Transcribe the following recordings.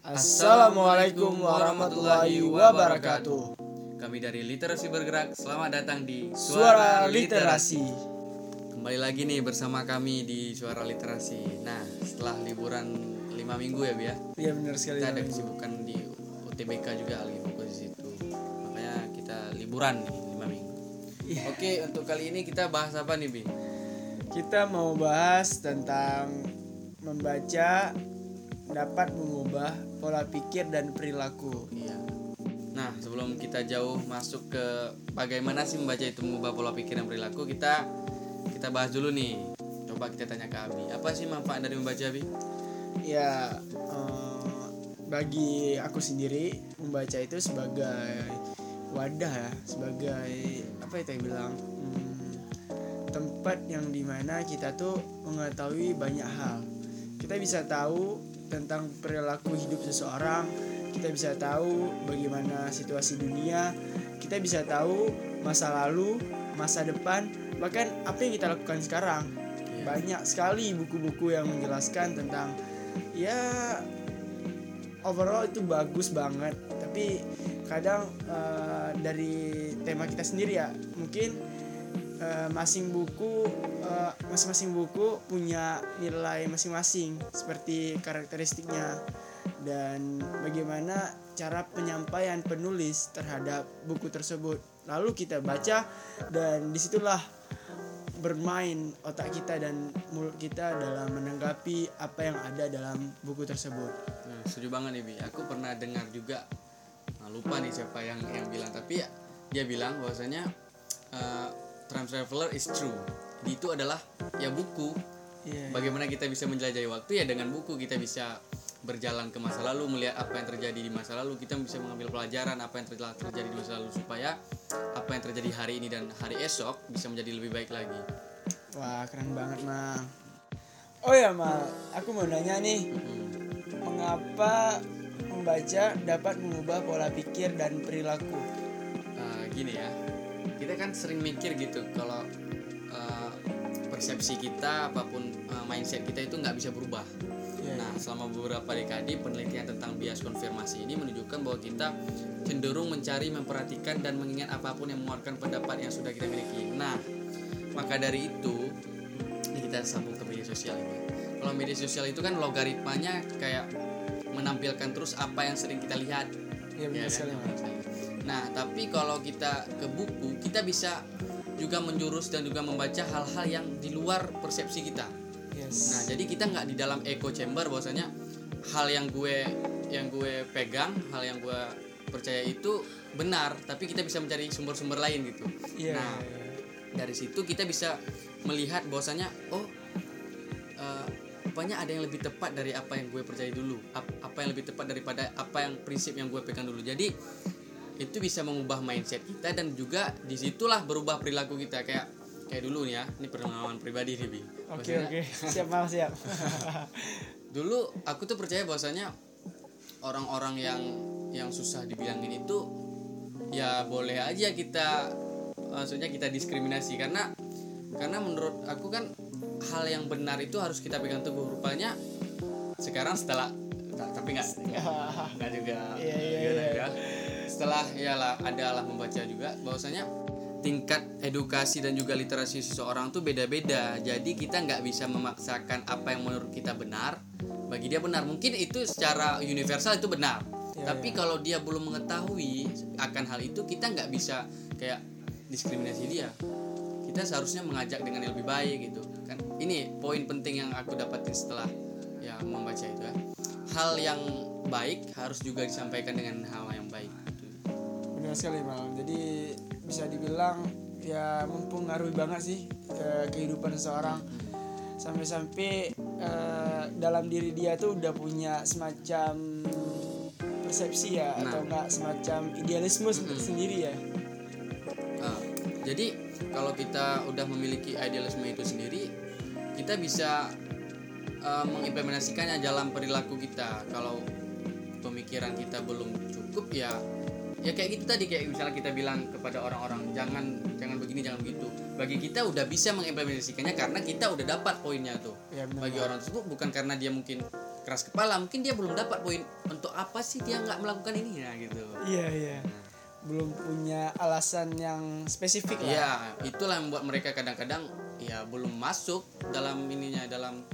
Assalamualaikum warahmatullahi wabarakatuh. Kami dari Literasi Bergerak, selamat datang di Suara Literasi. Kembali lagi nih bersama kami di Suara Literasi. Nah, setelah liburan lima minggu ya, Bi ya. Iya benar sekali. Kita ada kesibukan di UTBK juga lagi fokus di situ. Makanya kita liburan nih lima minggu. Iya. Oke, untuk kali ini kita bahas apa nih, Bi? Kita mau bahas tentang membaca dapat mengubah pola pikir dan perilaku. Iya. Nah, sebelum kita jauh masuk ke bagaimana sih membaca itu mengubah pola pikir dan perilaku, kita kita bahas dulu nih. Coba kita tanya ke Abi, apa sih manfaat dari membaca, Abi? Ya eh, bagi aku sendiri membaca itu sebagai wadah ya, sebagai apa itu yang bilang hmm, tempat yang di mana kita tuh mengetahui banyak hal. Kita bisa tahu tentang perilaku hidup seseorang, kita bisa tahu bagaimana situasi dunia, kita bisa tahu masa lalu, masa depan, bahkan apa yang kita lakukan sekarang. Iya. Banyak sekali buku-buku yang menjelaskan tentang ya overall itu bagus banget, tapi kadang eh, dari tema kita sendiri ya, mungkin eh, masing buku eh, masing-masing buku punya nilai masing-masing seperti karakteristiknya dan bagaimana cara penyampaian penulis terhadap buku tersebut. Lalu kita baca dan di situlah bermain otak kita dan mulut kita dalam menanggapi apa yang ada dalam buku tersebut. Nah, setuju banget nih, Bi. Aku pernah dengar juga, nah, lupa nih siapa yang yang bilang, tapi ya, dia bilang bahwasanya eh, Time Traveler is true. Itu adalah ya buku. Iya. Bagaimana kita bisa menjelajahi waktu ya dengan buku kita bisa berjalan ke masa lalu melihat apa yang terjadi di masa lalu kita bisa mengambil pelajaran apa yang telah terjadi di masa lalu supaya apa yang terjadi hari ini dan hari esok bisa menjadi lebih baik lagi. wah keren banget mang oh ya mal aku mau nanya nih Hmm. mengapa membaca dapat mengubah pola pikir dan perilaku Eh, gini ya kita kan sering mikir gitu kalau eh, persepsi kita apa pun eh, mindset kita itu nggak bisa berubah. Iya, nah selama beberapa dekade penelitian tentang bias konfirmasi ini menunjukkan bahwa kita cenderung mencari memperhatikan dan mengingat apa pun yang mengeluarkan pendapat yang sudah kita miliki. Nah maka dari itu ini kita sambung ke media sosial ini. Kalau media sosial itu kan logaritmanya kayak menampilkan terus apa yang sering kita lihat. Iya benar Ya kan? Nah, tapi kalau kita ke buku, kita bisa juga menjurus dan juga membaca hal-hal yang di luar persepsi kita. yes Nah, jadi kita nggak di dalam echo chamber bahwasanya hal yang gue yang gue pegang, hal yang gue percaya itu benar, tapi kita bisa mencari sumber-sumber lain gitu. Iya, nah, iya, iya. Dari situ kita bisa melihat bahwasanya oh rupanya ada yang lebih tepat dari apa yang gue percaya dulu Ap- apa yang lebih tepat daripada apa yang prinsip yang gue pegang dulu jadi itu bisa mengubah mindset kita dan juga di situlah berubah perilaku kita. Kayak kayak dulu nih ya ini pengalaman pribadi nih Bi. oke oke. Siap mal siap. Dulu aku tuh percaya bahwasanya orang-orang yang yang susah dibilangin itu ya boleh aja kita maksudnya kita diskriminasi. Karena karena menurut aku kan hal yang benar itu harus kita pegang teguh. Rupanya sekarang setelah ta- tapi nggak nggak juga Iya, iya, iya. Ya. setelah ya lah ada lah membaca juga bahwasanya tingkat edukasi dan juga literasi seseorang tuh beda-beda. Jadi kita nggak bisa memaksakan apa yang menurut kita benar. Bagi dia benar. Mungkin itu secara universal itu benar. Ya, tapi kalau dia belum mengetahui akan hal itu kita nggak bisa kayak diskriminasi dia. Kita seharusnya mengajak dengan yang lebih baik gitu. Kan ini poin penting yang aku dapatin setelah ya membaca itu ya. Hal yang baik harus juga disampaikan dengan hal yang baik. Benar sekali mal jadi bisa dibilang ya mempengaruhi banget sih ke kehidupan seseorang sampai-sampai eh, dalam diri dia tuh udah punya semacam persepsi ya Nah. atau enggak semacam idealisme sendiri ya Nah, jadi kalau kita udah memiliki idealisme itu sendiri, kita bisa uh, mengimplementasikannya dalam perilaku kita. Kalau pemikiran kita belum cukup ya ya kayak gitu tadi kayak misalnya kita bilang kepada orang-orang jangan jangan begini jangan begitu. Bagi kita udah bisa mengimplementasikannya karena kita udah dapat poinnya tuh. Ya benar. Bagi orang tersebut bukan karena dia mungkin keras kepala mungkin dia belum dapat poin untuk apa sih dia nggak melakukan ini ya gitu. Iya iya. Belum punya alasan yang spesifik lah. Ya itulah yang membuat mereka kadang-kadang ya belum masuk dalam ininya dalam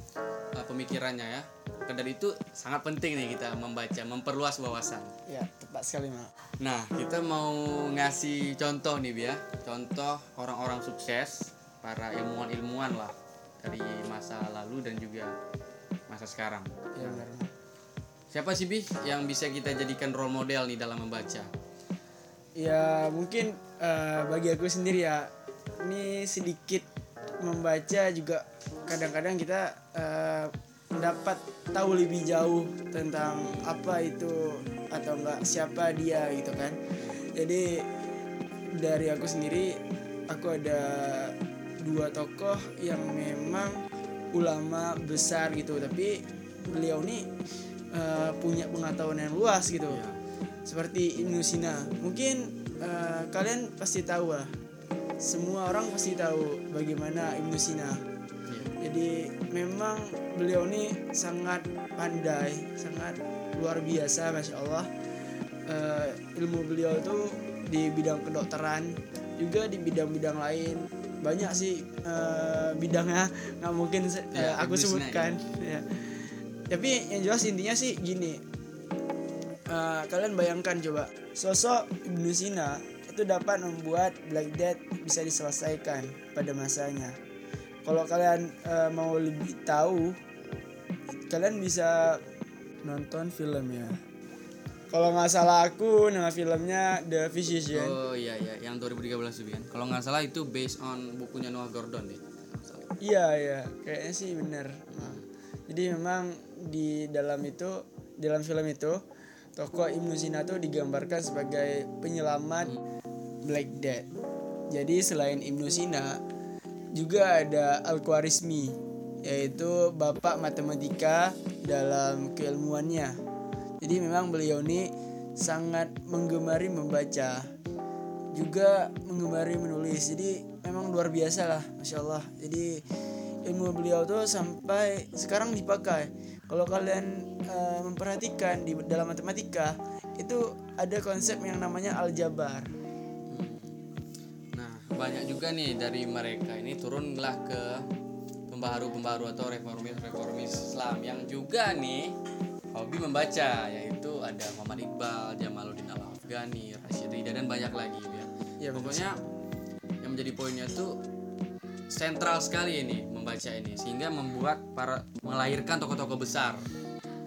uh, pemikirannya ya maka dari itu sangat penting nih kita membaca memperluas wawasan. Ya tepat sekali mal nah kita mau ngasih contoh nih ya contoh orang-orang sukses para ilmuwan-ilmuwan lah dari masa lalu dan juga masa sekarang. Ya benar siapa sih bi yang bisa kita jadikan role model nih dalam membaca? Ya mungkin eh, bagi aku sendiri ya ini sedikit membaca juga kadang-kadang kita eh, mendapat tahu lebih jauh tentang apa itu atau enggak siapa dia gitu kan. Jadi dari aku sendiri aku ada dua tokoh yang memang ulama besar gitu. Tapi beliau ini eh, punya pengetahuan yang luas gitu. Seperti Ibnu Sina. Mungkin eh, kalian pasti tahu lah. Semua orang pasti tahu bagaimana Ibnu Sina. Jadi memang beliau ini sangat pandai sangat luar biasa masya Allah. Eh, ilmu beliau itu di bidang kedokteran juga di bidang-bidang lain. Banyak sih eh, bidangnya. Nggak mungkin eh, Ya, aku Ibnu Sina, sebutkan ya. tapi yang jelas intinya sih gini. Eh, kalian bayangkan coba sosok Ibnu Sina itu dapat membuat Black Death bisa diselesaikan pada masanya kalau kalian eh, mau lebih tahu kalian bisa nonton filmnya kalau nggak salah aku nama filmnya The Physician oh iya iya yang 2013 itu kan. Kalau nggak salah itu based on bukunya Noah Gordon deh Iya iya, kayaknya sih bener. Nah, jadi memang di dalam itu, di dalam film itu, tokoh Ibnu Sina tuh digambarkan sebagai penyelamat Black Death. Jadi selain Ibnu Sina, juga ada Al Khwarizmi, yaitu bapak matematika dalam keilmuannya. Jadi memang beliau ini sangat menggemari membaca juga menggemari menulis. Jadi memang luar biasa lah masya Allah. Jadi ilmu beliau tuh sampai sekarang dipakai. Kalau kalian eh, memperhatikan di dalam matematika itu ada konsep yang namanya aljabar banyak juga nih dari mereka ini turunlah ke pembaharu-pembaharu atau reformis-reformis Islam yang juga nih hobi membaca yaitu ada Muhammad Iqbal, Jamaluddin Al-Afghani, Rashid Rida dan banyak lagi ya. Ya, Pokoknya yang menjadi poinnya tuh sentral sekali ini membaca ini sehingga membuat para melahirkan tokoh-tokoh besar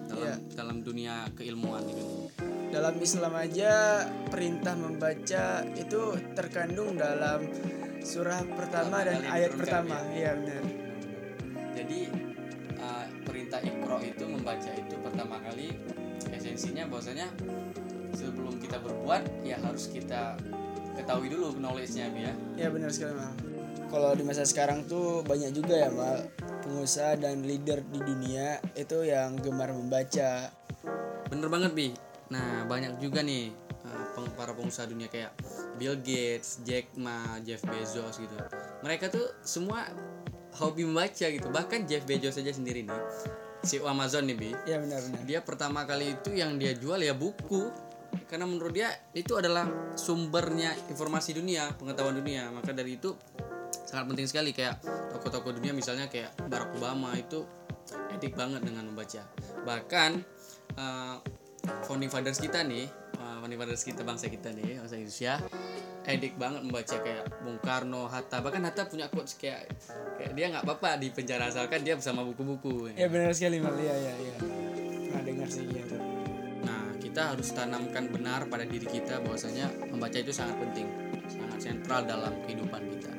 dalam Iya. dalam dunia keilmuan itu. Dalam Islam aja perintah membaca itu terkandung dalam surah pertama dan ayat pertama iya benar Jadi uh, perintah ikro itu membaca itu pertama kali esensinya bahwasanya sebelum kita berbuat ya harus kita ketahui dulu knowledge-nya Bi, ya. Ya benar sekali mal. Kalau di masa sekarang tuh banyak juga ya mal pengusaha dan leader di dunia itu yang gemar membaca. Bener banget bi. Nah banyak juga nih uh, para pengusaha dunia kayak Bill Gates, Jack Ma, Jeff Bezos gitu. Mereka tuh semua hobi membaca gitu. Bahkan Jeff Bezos saja sendiri nih, CEO Amazon nih bi. Ya benar-benar. dia pertama kali itu yang dia jual ya buku karena menurut dia itu adalah sumbernya informasi dunia pengetahuan dunia maka dari itu sangat penting sekali kayak tokoh-tokoh dunia misalnya kayak Barack Obama itu edik banget dengan membaca bahkan uh, founding fathers kita nih uh, founding fathers kita bangsa kita nih bangsa Indonesia edik banget membaca kayak Bung Karno Hatta bahkan Hatta punya quotes kayak kayak dia nggak apa-apa di penjara asalkan dia bersama buku-buku Ya benar sekali mal. Iya ya ya. Pernah dengar sih gitu. Nah, kita harus tanamkan benar pada diri kita bahwasanya membaca itu sangat penting, sangat sentral dalam kehidupan kita.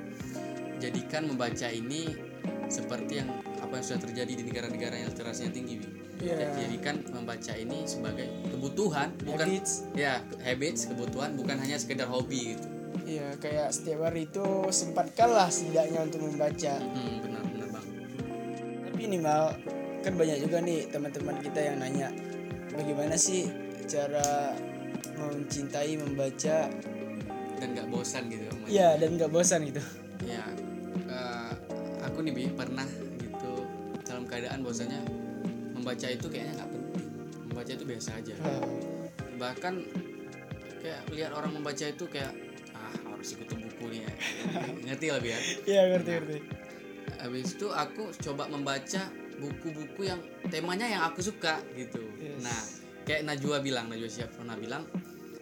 Jadikan membaca ini seperti yang apa yang sudah terjadi di negara-negara yang literasinya tinggi, Bi. Iya. Jadikan membaca ini sebagai kebutuhan, bukan Habits. ya habits, kebutuhan, bukan hanya sekedar hobi gitu. Iya kayak setiap hari itu sempatkanlah setidaknya untuk membaca. Hmm, benar benar bang. Tapi ini mal kan banyak juga nih teman-teman kita yang nanya bagaimana sih cara mencintai membaca Dan nggak bosan gitu. Iya dan nggak bosan gitu. ya eh, aku nih bi pernah gitu dalam keadaan bahwasanya membaca itu kayaknya nggak penting. Membaca itu biasa aja. Ah, bahkan kayak lihat orang membaca itu kayak ah harus ikut buku nih ya. Ngerti lah ya iya ngerti ngerti. habis itu aku coba membaca buku-buku yang temanya yang aku suka gitu. Yes. nah kayak Najwa bilang Najwa siap pernah bilang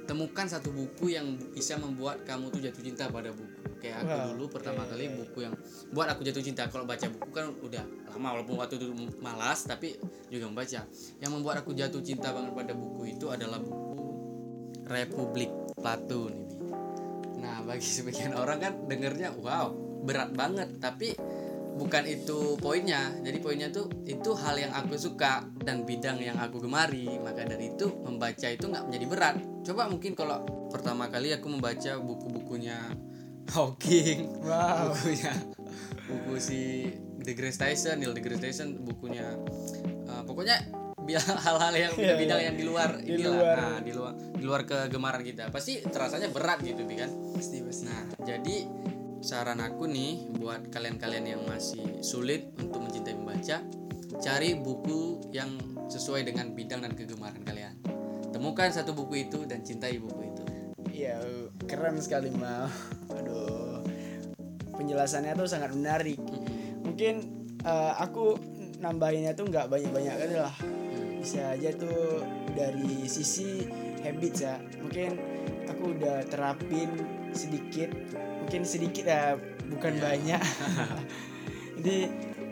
temukan satu buku yang bisa membuat kamu tuh jatuh cinta pada buku kayak aku Wow. dulu pertama kali buku yang buat aku jatuh cinta. Kalau baca buku kan udah lama walaupun waktu itu malas tapi juga membaca. Yang membuat aku jatuh cinta banget pada buku itu adalah buku Republik Plato nih. Nah bagi sebagian orang kan dengernya wow berat banget. Tapi bukan itu poinnya. Jadi poinnya tuh itu hal yang aku suka dan bidang yang aku gemari. Maka dari itu membaca itu nggak menjadi berat. Coba mungkin kalau pertama kali aku membaca buku-bukunya Hawking. Wow. Bukunya. Buku si deGrasse Tyson Neil deGrasse Tyson bukunya. Eh, pokoknya hal-hal yang Iya, bidang iya. yang di luar Di inilah. luar. nah, di luar di luar kegemaran kita. Pasti terasanya berat gitu kan? Pasti pasti. Nah jadi saran aku nih buat kalian-kalian yang masih sulit untuk mencintai membaca cari buku yang sesuai dengan bidang dan kegemaran kalian. Temukan satu buku itu dan cintai buku itu iya keren sekali mal. Aduh. Penjelasannya tuh sangat menarik. Mungkin eh, aku nambahinnya tuh nggak banyak-banyak kali lah. Bisa aja tuh dari sisi habit ya mungkin aku udah terapin sedikit. Mungkin sedikit ya bukan Iya. banyak. Jadi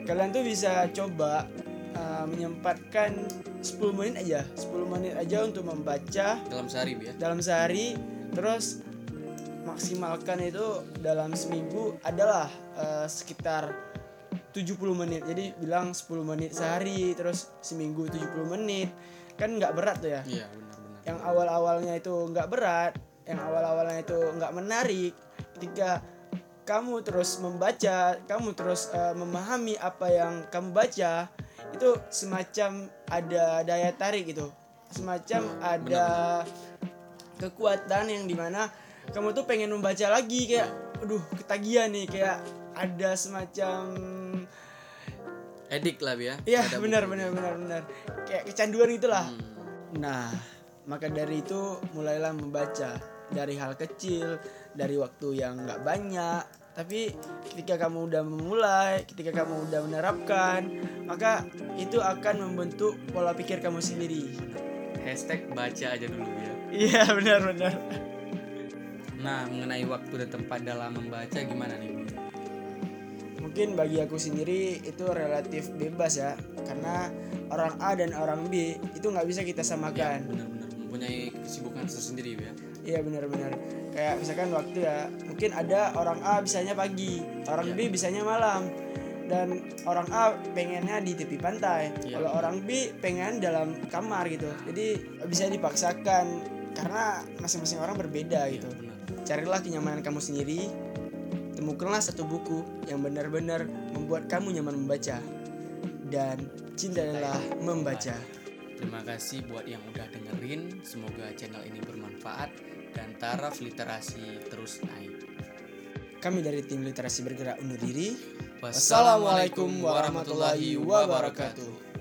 kalian tuh bisa coba uh, menyempatkan 10 menit aja. 10 menit aja untuk membaca. Dalam sehari ya? Dalam sehari terus maksimalkan itu dalam seminggu adalah eh, sekitar 70 menit. Jadi bilang 10 menit sehari terus seminggu 70 menit. Kan nggak berat tuh ya? Iya benar-benar yang awal-awalnya itu nggak berat yang awal-awalnya itu nggak menarik. Ketika kamu terus membaca kamu terus eh, memahami apa yang kamu baca itu semacam ada daya tarik gitu. Semacam ada kekuatan yang di mana kamu tuh pengen membaca lagi kayak aduh ketagihan nih kayak ada semacam edik lah ya Iya benar benar benar benar kayak kecanduan gitulah. Hmm. Nah maka dari itu mulailah membaca dari hal kecil dari waktu yang nggak banyak tapi ketika kamu udah memulai ketika kamu udah menerapkan maka itu akan membentuk pola pikir kamu sendiri. hashtag baca aja dulu ya Iya benar benar. nah mengenai waktu dan tempat dalam membaca gimana nih? Mungkin bagi aku sendiri itu relatif bebas ya karena orang A dan orang B itu nggak bisa kita ya samakan. benar-benar mempunyai kesibukan tersendiri ya Iya benar-benar. Kayak misalkan waktu ya, mungkin ada orang A bisanya pagi, orang Iya. B bisanya malam. Dan orang A pengennya di tepi pantai, Iya. kalau orang B pengen dalam kamar gitu. Jadi bisa dipaksakan karena masing-masing orang berbeda gitu. benar Carilah kenyamanan kamu sendiri. Temukanlah satu buku yang benar-benar membuat kamu nyaman membaca. Dan cintailah membaca. terima kasih buat yang udah dengerin semoga channel ini bermanfaat dan taraf literasi terus naik Kami dari tim literasi bergerak undur diri. Wassalamualaikum warahmatullahi wabarakatuh.